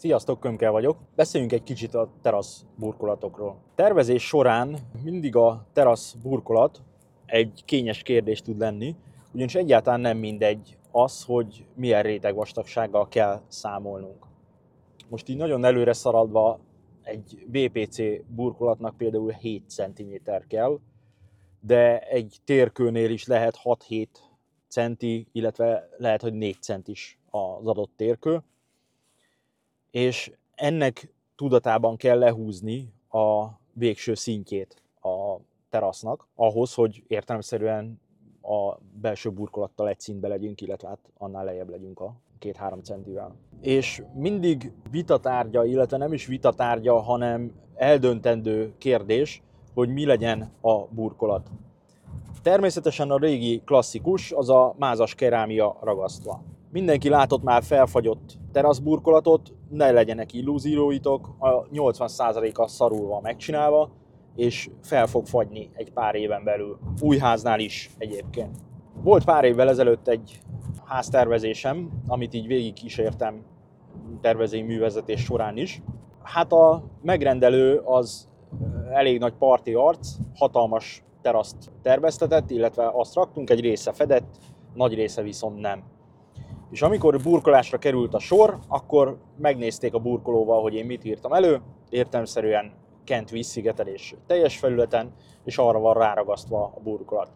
Sziasztok, Kömke vagyok. Beszéljünk egy kicsit a terasz burkolatokról. Tervezés során mindig a terasz burkolat egy kényes kérdés tud lenni, ugyanis egyáltalán nem mindegy az, hogy milyen réteg vastagsággal kell számolnunk. Most így nagyon előre szaradva egy VPC burkolatnak például 7 cm kell, de egy térkőnél is lehet 6-7 centi, illetve lehet, hogy 4 centis az adott térkő és ennek tudatában kell lehúzni a végső szintjét a terasznak, ahhoz, hogy értelemszerűen a belső burkolattal egy szintbe legyünk, illetve hát annál lejjebb legyünk a két-három centivel. És mindig vitatárgya, illetve nem is vitatárgya, hanem eldöntendő kérdés, hogy mi legyen a burkolat. Természetesen a régi klasszikus az a mázas kerámia ragasztva. Mindenki látott már felfagyott teraszburkolatot, ne legyenek illúzióitok, a 80%-a szarul van megcsinálva, és fel fog fagyni egy pár éven belül. Új háznál is egyébként. Volt pár évvel ezelőtt egy háztervezésem, amit így végig kísértem tervezési művezetés során is. Hát a megrendelő az elég nagy parti arc, hatalmas teraszt terveztetett, illetve azt raktunk, egy része fedett, nagy része viszont nem. És amikor burkolásra került a sor, akkor megnézték a burkolóval, hogy én mit írtam elő, értelmszerűen Kent vízszigetelés teljes felületen, és arra van ráragasztva a burkolat.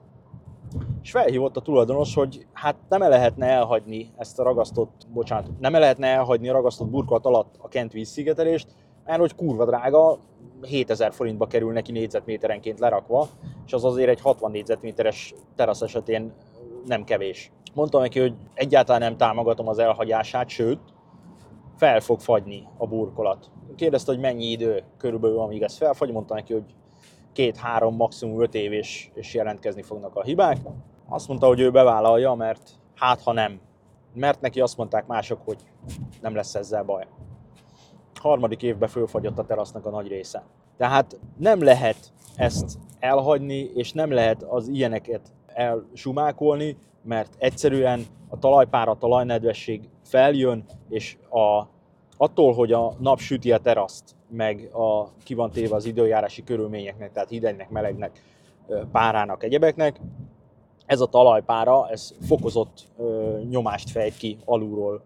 És felhívott a tulajdonos, hogy hát nem -e lehetne elhagyni ezt a ragasztott, bocsánat, nem -e lehetne elhagyni a ragasztott burkolat alatt a Kent vízszigetelést, mert hogy kurva drága, 7000 forintba kerül neki négyzetméterenként lerakva, és az azért egy 60 négyzetméteres terasz esetén nem kevés. Mondtam neki, hogy egyáltalán nem támogatom az elhagyását, sőt, fel fog fagyni a burkolat. Kérdezte, hogy mennyi idő körülbelül, amíg ez felfagy, mondta neki, hogy két-három, maximum öt év és, és jelentkezni fognak a hibák. Azt mondta, hogy ő bevállalja, mert hát ha nem. Mert neki azt mondták mások, hogy nem lesz ezzel baj. Harmadik évben fölfagyott a terasznak a nagy része. Tehát nem lehet ezt elhagyni, és nem lehet az ilyeneket elsumákolni, mert egyszerűen a talajpár, a talajnedvesség feljön, és a, attól, hogy a nap süti a teraszt, meg a, ki van téve az időjárási körülményeknek, tehát hidegnek, melegnek, párának, egyebeknek, ez a talajpára, ez fokozott ö, nyomást fejt ki alulról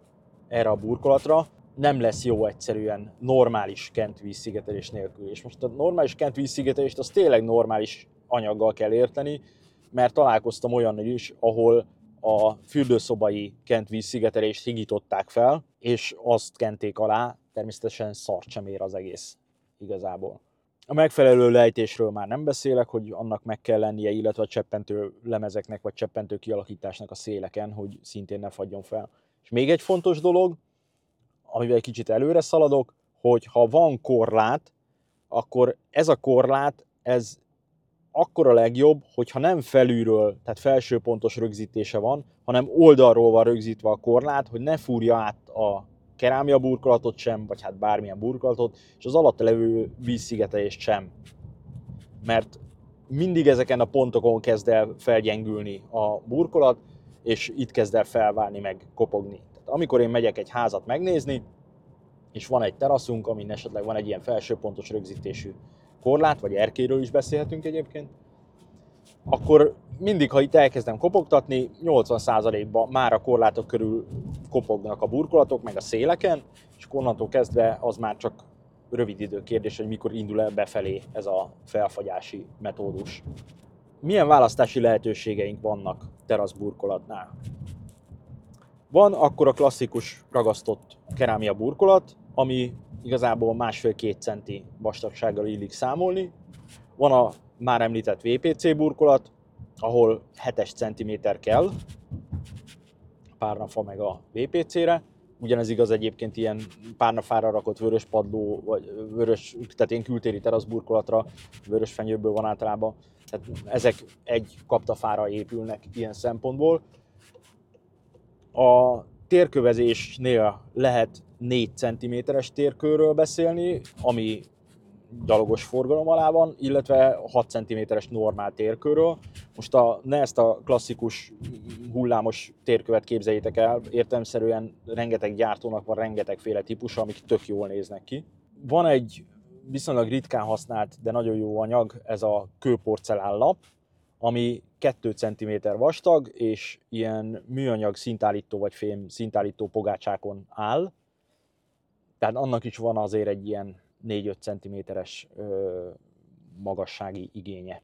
erre a burkolatra, nem lesz jó egyszerűen normális kent vízszigetelés nélkül. És most a normális kent vízszigetelést az tényleg normális anyaggal kell érteni, mert találkoztam olyan is, ahol a fürdőszobai kent vízszigetelést higították fel, és azt kenték alá, természetesen szart sem ér az egész igazából. A megfelelő lejtésről már nem beszélek, hogy annak meg kell lennie, illetve a cseppentő lemezeknek vagy cseppentő kialakításnak a széleken, hogy szintén ne fagyjon fel. És még egy fontos dolog, amivel egy kicsit előre szaladok, hogy ha van korlát, akkor ez a korlát, ez akkor a legjobb, hogyha nem felülről, tehát felső pontos rögzítése van, hanem oldalról van rögzítve a korlát, hogy ne fúrja át a kerámia burkolatot sem, vagy hát bármilyen burkolatot, és az alatt levő vízszigetelést sem. Mert mindig ezeken a pontokon kezd el felgyengülni a burkolat, és itt kezd el felválni, meg kopogni. Tehát amikor én megyek egy házat megnézni, és van egy teraszunk, amin esetleg van egy ilyen felső pontos rögzítésű korlát, vagy erkéről is beszélhetünk egyébként, akkor mindig, ha itt elkezdem kopogtatni, 80%-ban már a korlátok körül kopognak a burkolatok, meg a széleken, és onnantól kezdve az már csak rövid idő kérdés, hogy mikor indul el befelé ez a felfagyási metódus. Milyen választási lehetőségeink vannak teraszburkolatnál? Van akkor a klasszikus ragasztott kerámia burkolat, ami igazából másfél-két centi vastagsággal illik számolni. Van a már említett VPC burkolat, ahol 7 cm kell, párnafa meg a VPC-re. Ugyanez igaz egyébként ilyen párnafára rakott vörös padló, vagy vörös, tehát ilyen kültéri teraszburkolatra, vörös fenyőből van általában. Tehát ezek egy kaptafára épülnek ilyen szempontból. A térkövezésnél lehet 4 cm-es térkőről beszélni, ami gyalogos forgalom alá van, illetve 6 cm-es normál térkörről. Most a, ne ezt a klasszikus hullámos térkövet képzeljétek el, értelmszerűen rengeteg gyártónak van rengetegféle típusa, amik tök jól néznek ki. Van egy viszonylag ritkán használt, de nagyon jó anyag, ez a kőporcelállap, ami 2 cm vastag, és ilyen műanyag szintállító vagy fém szintállító pogácsákon áll. Tehát annak is van azért egy ilyen 4-5 cm-es magassági igénye.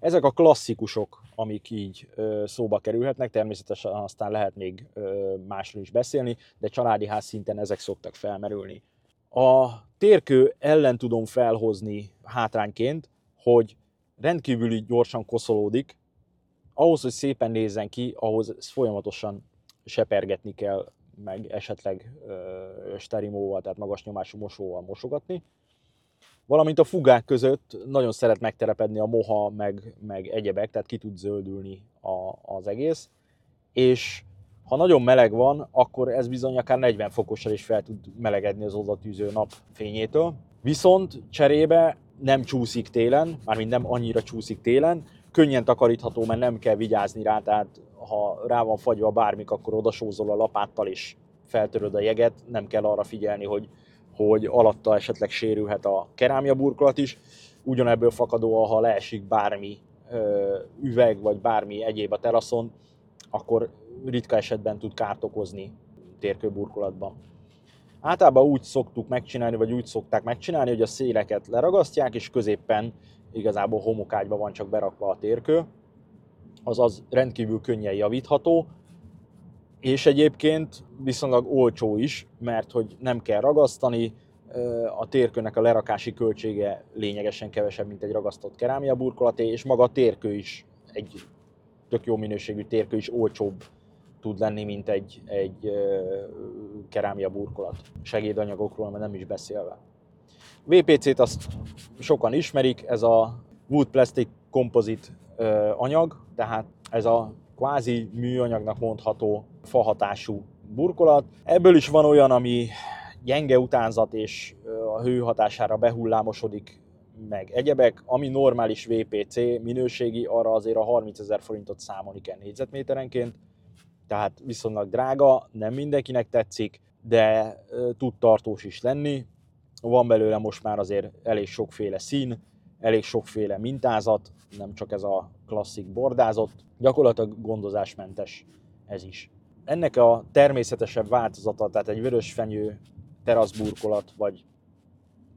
Ezek a klasszikusok, amik így ö, szóba kerülhetnek, természetesen aztán lehet még ö, másról is beszélni, de családi ház szinten ezek szoktak felmerülni. A térkő ellen tudom felhozni hátrányként, hogy rendkívüli gyorsan koszolódik, ahhoz, hogy szépen nézzen ki, ahhoz folyamatosan sepergetni kell, meg esetleg sterimóval, tehát magas nyomású mosóval mosogatni. Valamint a fugák között nagyon szeret megterepedni a moha, meg, meg egyebek, tehát ki tud zöldülni a, az egész. És ha nagyon meleg van, akkor ez bizony akár 40 fokossal is fel tud melegedni az odatűző nap fényétől. Viszont cserébe nem csúszik télen, mármint nem annyira csúszik télen, könnyen takarítható, mert nem kell vigyázni rá, tehát ha rá van fagyva bármik, akkor odasózol a lapáttal és feltöröd a jeget, nem kell arra figyelni, hogy, hogy alatta esetleg sérülhet a kerámia burkolat is. Ugyanebből fakadóan, ha leesik bármi ö, üveg, vagy bármi egyéb a teraszon, akkor ritka esetben tud kárt okozni térkőburkolatban. Általában úgy szoktuk megcsinálni, vagy úgy szokták megcsinálni, hogy a széleket leragasztják, és középen igazából homokágyba van csak berakva a térkő, azaz rendkívül könnyen javítható, és egyébként viszonylag olcsó is, mert hogy nem kell ragasztani, a térkőnek a lerakási költsége lényegesen kevesebb, mint egy ragasztott kerámia burkolaté, és maga a térkő is, egy tök jó minőségű térkő is olcsóbb tud lenni, mint egy, egy kerámia burkolat. Segédanyagokról, mert nem is beszélve. VPC-t azt sokan ismerik, ez a Wood Plastic Composite anyag, tehát ez a kvázi műanyagnak mondható fahatású burkolat. Ebből is van olyan, ami gyenge utánzat és a hő hatására behullámosodik, meg egyebek, ami normális VPC minőségi, arra azért a 30 ezer forintot számolni kell négyzetméterenként, tehát viszonylag drága, nem mindenkinek tetszik, de tud tartós is lenni. Van belőle most már azért elég sokféle szín, elég sokféle mintázat, nem csak ez a klasszik bordázott, gyakorlatilag gondozásmentes ez is. Ennek a természetesebb változata, tehát egy vörös fenyő teraszburkolat, vagy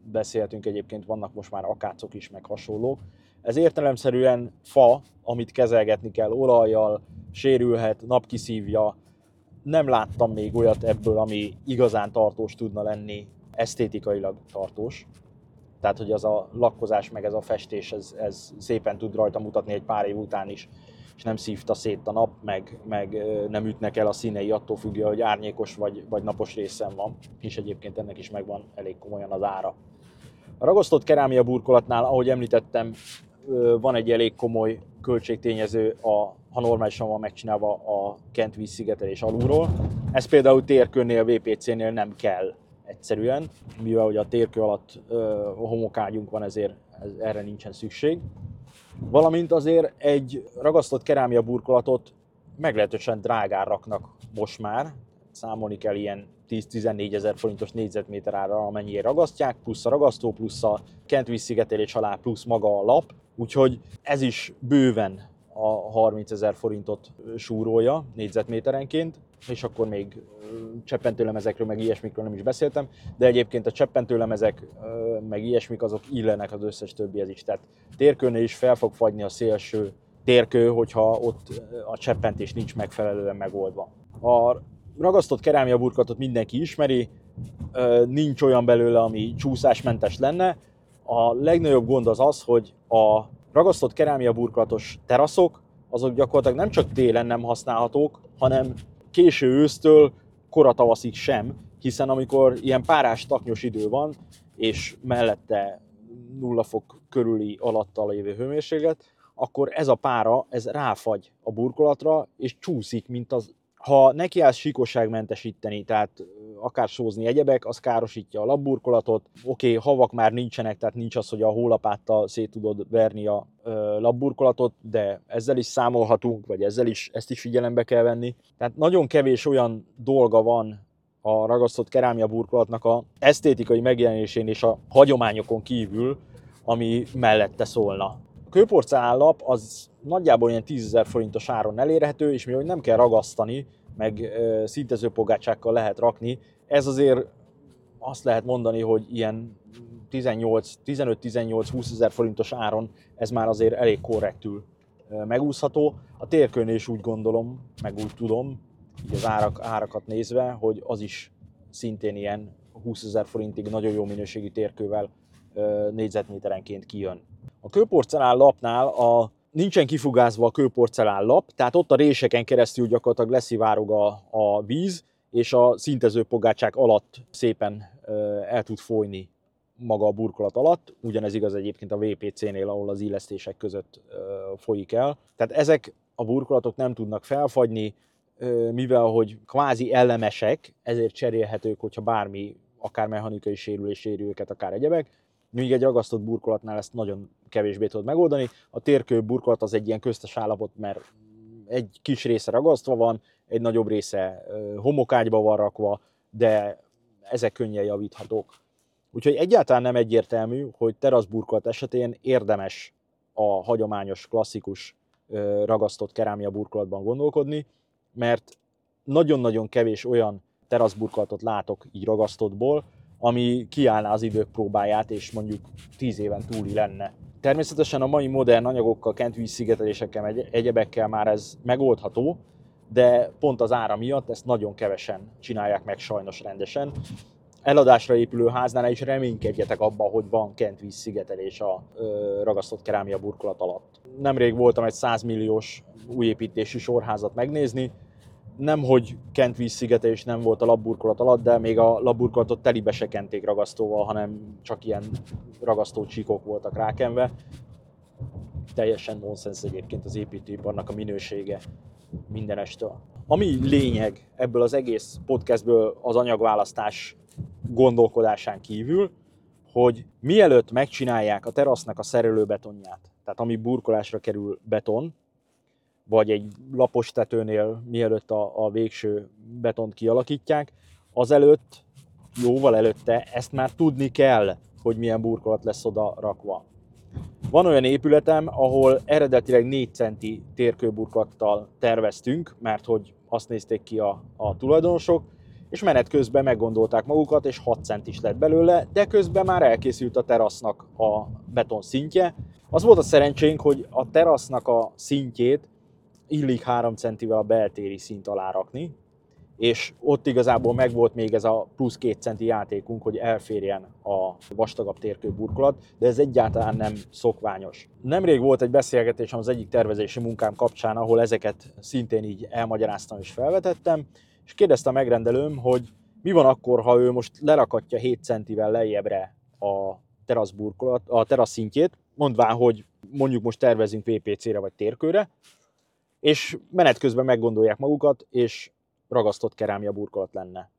beszéltünk egyébként, vannak most már akácok is, meg hasonlók. Ez értelemszerűen fa, amit kezelgetni kell olajjal, sérülhet, napkiszívja. Nem láttam még olyat ebből, ami igazán tartós tudna lenni, esztétikailag tartós. Tehát, hogy az a lakkozás, meg ez a festés, ez, ez szépen tud rajta mutatni egy pár év után is, és nem szívta szét a nap, meg, meg nem ütnek el a színei attól függően, hogy árnyékos vagy, vagy napos részen van, és egyébként ennek is megvan elég komolyan az ára. A ragasztott kerámia burkolatnál, ahogy említettem, van egy elég komoly költségtényező, a, ha normálisan van megcsinálva a kent vízszigetelés alulról. Ez például térkőnél, VPC-nél nem kell egyszerűen, mivel hogy a térkő alatt ö, homokágyunk van, ezért ez, erre nincsen szükség. Valamint azért egy ragasztott kerámia burkolatot meglehetősen drágán raknak most már, számolni kell ilyen 10-14 ezer forintos négyzetméter ára, amennyire ragasztják, plusz a ragasztó, plusz a kentvíz szigetelés alá, plusz maga a lap, úgyhogy ez is bőven a 30 ezer forintot súrolja négyzetméterenként, és akkor még cseppentőlemezekről, meg ilyesmikről nem is beszéltem, de egyébként a cseppentőlemezek, meg ilyesmik, azok illenek az összes többihez is. Tehát térkőnél is fel fog fagyni a szélső térkő, hogyha ott a cseppentés nincs megfelelően megoldva. A ragasztott kerámia burkolatot mindenki ismeri, nincs olyan belőle, ami csúszásmentes lenne. A legnagyobb gond az az, hogy a ragasztott kerámia burkolatos teraszok, azok gyakorlatilag nem csak télen nem használhatók, hanem késő ősztől kora tavaszig sem, hiszen amikor ilyen párás taknyos idő van, és mellette nulla fok körüli alatta lévő hőmérséklet, akkor ez a pára, ez ráfagy a burkolatra, és csúszik, mint az ha nekiállsz síkosságmentesíteni, tehát akár sózni egyebek, az károsítja a labburkolatot. Oké, okay, havak már nincsenek, tehát nincs az, hogy a hólapáttal szét tudod verni a labburkolatot, de ezzel is számolhatunk, vagy ezzel is ezt is figyelembe kell venni. Tehát nagyon kevés olyan dolga van a ragasztott kerámia burkolatnak a esztétikai megjelenésén és a hagyományokon kívül, ami mellette szólna. A kőporcelállap az nagyjából ilyen 10 forintos áron elérhető, és mivel nem kell ragasztani, meg szintezőpogácsákkal lehet rakni, ez azért azt lehet mondani, hogy ilyen 15-18-20 ezer forintos áron ez már azért elég korrektül megúszható. A térkön is úgy gondolom, meg úgy tudom, így az árak, árakat nézve, hogy az is szintén ilyen 20 ezer forintig nagyon jó minőségű térkővel négyzetméterenként kijön. A kőporcelán lapnál a, nincsen kifugázva a kőporcelán lap, tehát ott a réseken keresztül gyakorlatilag leszivárog a, a víz, és a szintező pogácsák alatt szépen el tud folyni maga a burkolat alatt. Ugyanez igaz egyébként a VPC-nél, ahol az illesztések között folyik el. Tehát ezek a burkolatok nem tudnak felfagyni, mivel hogy kvázi ellemesek, ezért cserélhetők, hogyha bármi, akár mechanikai sérülés éri őket, akár egyebek. Míg egy ragasztott burkolatnál ezt nagyon kevésbé tudod megoldani. A térkő burkolat az egy ilyen köztes állapot, mert egy kis része ragasztva van, egy nagyobb része homokágyba van rakva, de ezek könnyen javíthatók. Úgyhogy egyáltalán nem egyértelmű, hogy teraszburkolat esetén érdemes a hagyományos, klasszikus ragasztott kerámia burkolatban gondolkodni, mert nagyon-nagyon kevés olyan teraszburkolatot látok így ragasztottból, ami kiállná az idők próbáját, és mondjuk 10 éven túli lenne. Természetesen a mai modern anyagokkal, kentvíz szigetelésekkel, egyebekkel már ez megoldható, de pont az ára miatt ezt nagyon kevesen csinálják meg sajnos rendesen. Eladásra épülő háznál is reménykedjetek abban, hogy van kentvíz szigetelés a ö, ragasztott kerámia burkolat alatt. Nemrég voltam egy 100 milliós újépítésű sorházat megnézni, nem hogy kent vízszigetelés nem volt a labburkolat alatt, de még a labburkolatot telibe se kenték ragasztóval, hanem csak ilyen ragasztó csíkok voltak rákenve. Teljesen nonsens egyébként az építőiparnak a minősége mindenestől. Ami lényeg ebből az egész podcastből az anyagválasztás gondolkodásán kívül, hogy mielőtt megcsinálják a terasznak a szerelőbetonját, tehát ami burkolásra kerül beton, vagy egy lapos tetőnél, mielőtt a, a végső betont kialakítják, azelőtt, jóval előtte ezt már tudni kell, hogy milyen burkolat lesz oda rakva. Van olyan épületem, ahol eredetileg 4 centi térkőburkolattal terveztünk, mert hogy azt nézték ki a, a tulajdonosok, és menet közben meggondolták magukat, és 6 cent is lett belőle, de közben már elkészült a terasznak a beton szintje. Az volt a szerencsénk, hogy a terasznak a szintjét illik 3 centivel a beltéri szint alá rakni, és ott igazából megvolt még ez a plusz 2 centi játékunk, hogy elférjen a vastagabb térkő burkolat, de ez egyáltalán nem szokványos. Nemrég volt egy beszélgetésem az egyik tervezési munkám kapcsán, ahol ezeket szintén így elmagyaráztam és felvetettem, és kérdezte a megrendelőm, hogy mi van akkor, ha ő most lerakatja 7 centivel lejjebbre a teraszburkolat, a terasz szintjét, mondván, hogy mondjuk most tervezünk VPC-re vagy térkőre, és menet közben meggondolják magukat, és ragasztott kerámia burkolat lenne.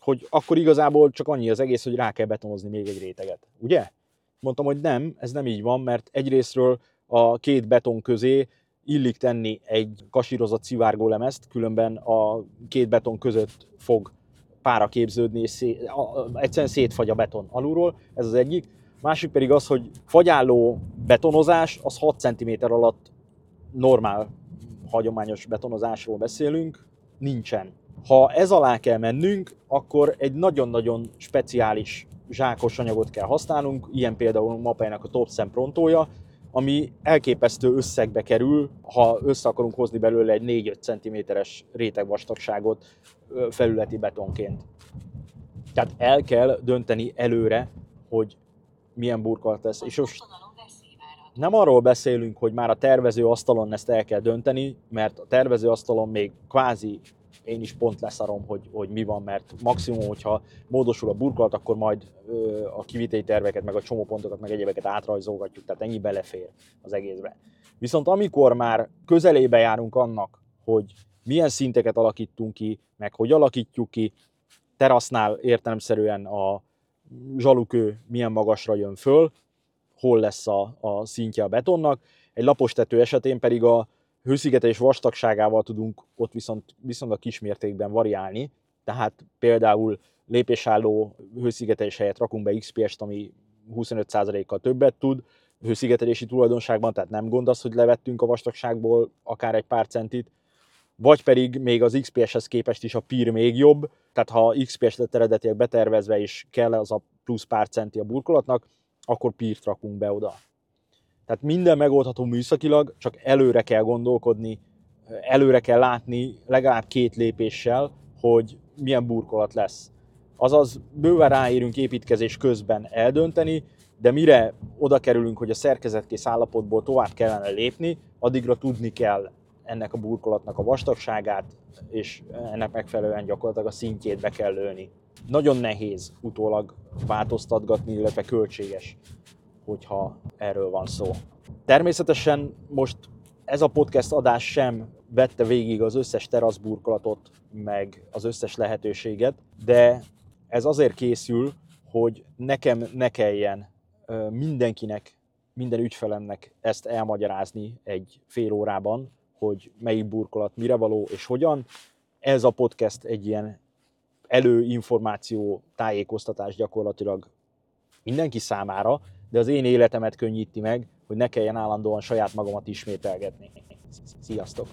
Hogy akkor igazából csak annyi az egész, hogy rá kell betonozni még egy réteget. Ugye? Mondtam, hogy nem, ez nem így van, mert egyrésztről a két beton közé illik tenni egy kasírozott szivárgó lemezt, különben a két beton között fog pára képződni, és szé- a, egyszerűen szétfagy a beton alulról, ez az egyik. Másik pedig az, hogy fagyálló betonozás az 6 cm alatt normál hagyományos betonozásról beszélünk, nincsen. Ha ez alá kell mennünk, akkor egy nagyon-nagyon speciális zsákos anyagot kell használnunk, ilyen például Mapeinak a Topsen Prontója, ami elképesztő összegbe kerül, ha össze akarunk hozni belőle egy 4-5 cm-es rétegvastagságot felületi betonként. Tehát el kell dönteni előre, hogy milyen burkolat lesz. És most nem arról beszélünk, hogy már a tervező asztalon ezt el kell dönteni, mert a tervező asztalon még kvázi én is pont leszarom, hogy, hogy mi van, mert maximum, hogyha módosul a burkolat, akkor majd ö, a kivitély terveket, meg a csomópontokat, meg egyébeket átrajzolgatjuk, tehát ennyi belefér az egészbe. Viszont amikor már közelébe járunk annak, hogy milyen szinteket alakítunk ki, meg hogy alakítjuk ki, terasznál értelemszerűen a zsalukő milyen magasra jön föl, hol lesz a, a szintje a betonnak. Egy lapos tető esetén pedig a hőszigetelés vastagságával tudunk ott viszont viszonylag kismértékben variálni, tehát például lépésálló hőszigetelés helyett rakunk be XPS-t, ami 25%-kal többet tud, hőszigetelési tulajdonságban, tehát nem gond az, hogy levettünk a vastagságból akár egy pár centit, vagy pedig még az XPS-hez képest is a PIR még jobb, tehát ha XPS lett eredetileg betervezve és kell az a plusz pár centi a burkolatnak, akkor PIR-t rakunk be oda. Tehát minden megoldható műszakilag, csak előre kell gondolkodni, előre kell látni legalább két lépéssel, hogy milyen burkolat lesz. Azaz bőven ráérünk építkezés közben eldönteni, de mire oda kerülünk, hogy a szerkezetkész állapotból tovább kellene lépni, addigra tudni kell ennek a burkolatnak a vastagságát, és ennek megfelelően gyakorlatilag a szintjét be kell lőni. Nagyon nehéz utólag változtatgatni, illetve költséges, hogyha erről van szó. Természetesen most ez a podcast adás sem vette végig az összes teraszburkolatot, meg az összes lehetőséget, de ez azért készül, hogy nekem ne kelljen mindenkinek, minden ügyfelemnek ezt elmagyarázni egy fél órában, hogy melyik burkolat mire való és hogyan. Ez a podcast egy ilyen előinformáció, tájékoztatás gyakorlatilag mindenki számára, de az én életemet könnyíti meg, hogy ne kelljen állandóan saját magamat ismételgetni. Sziasztok!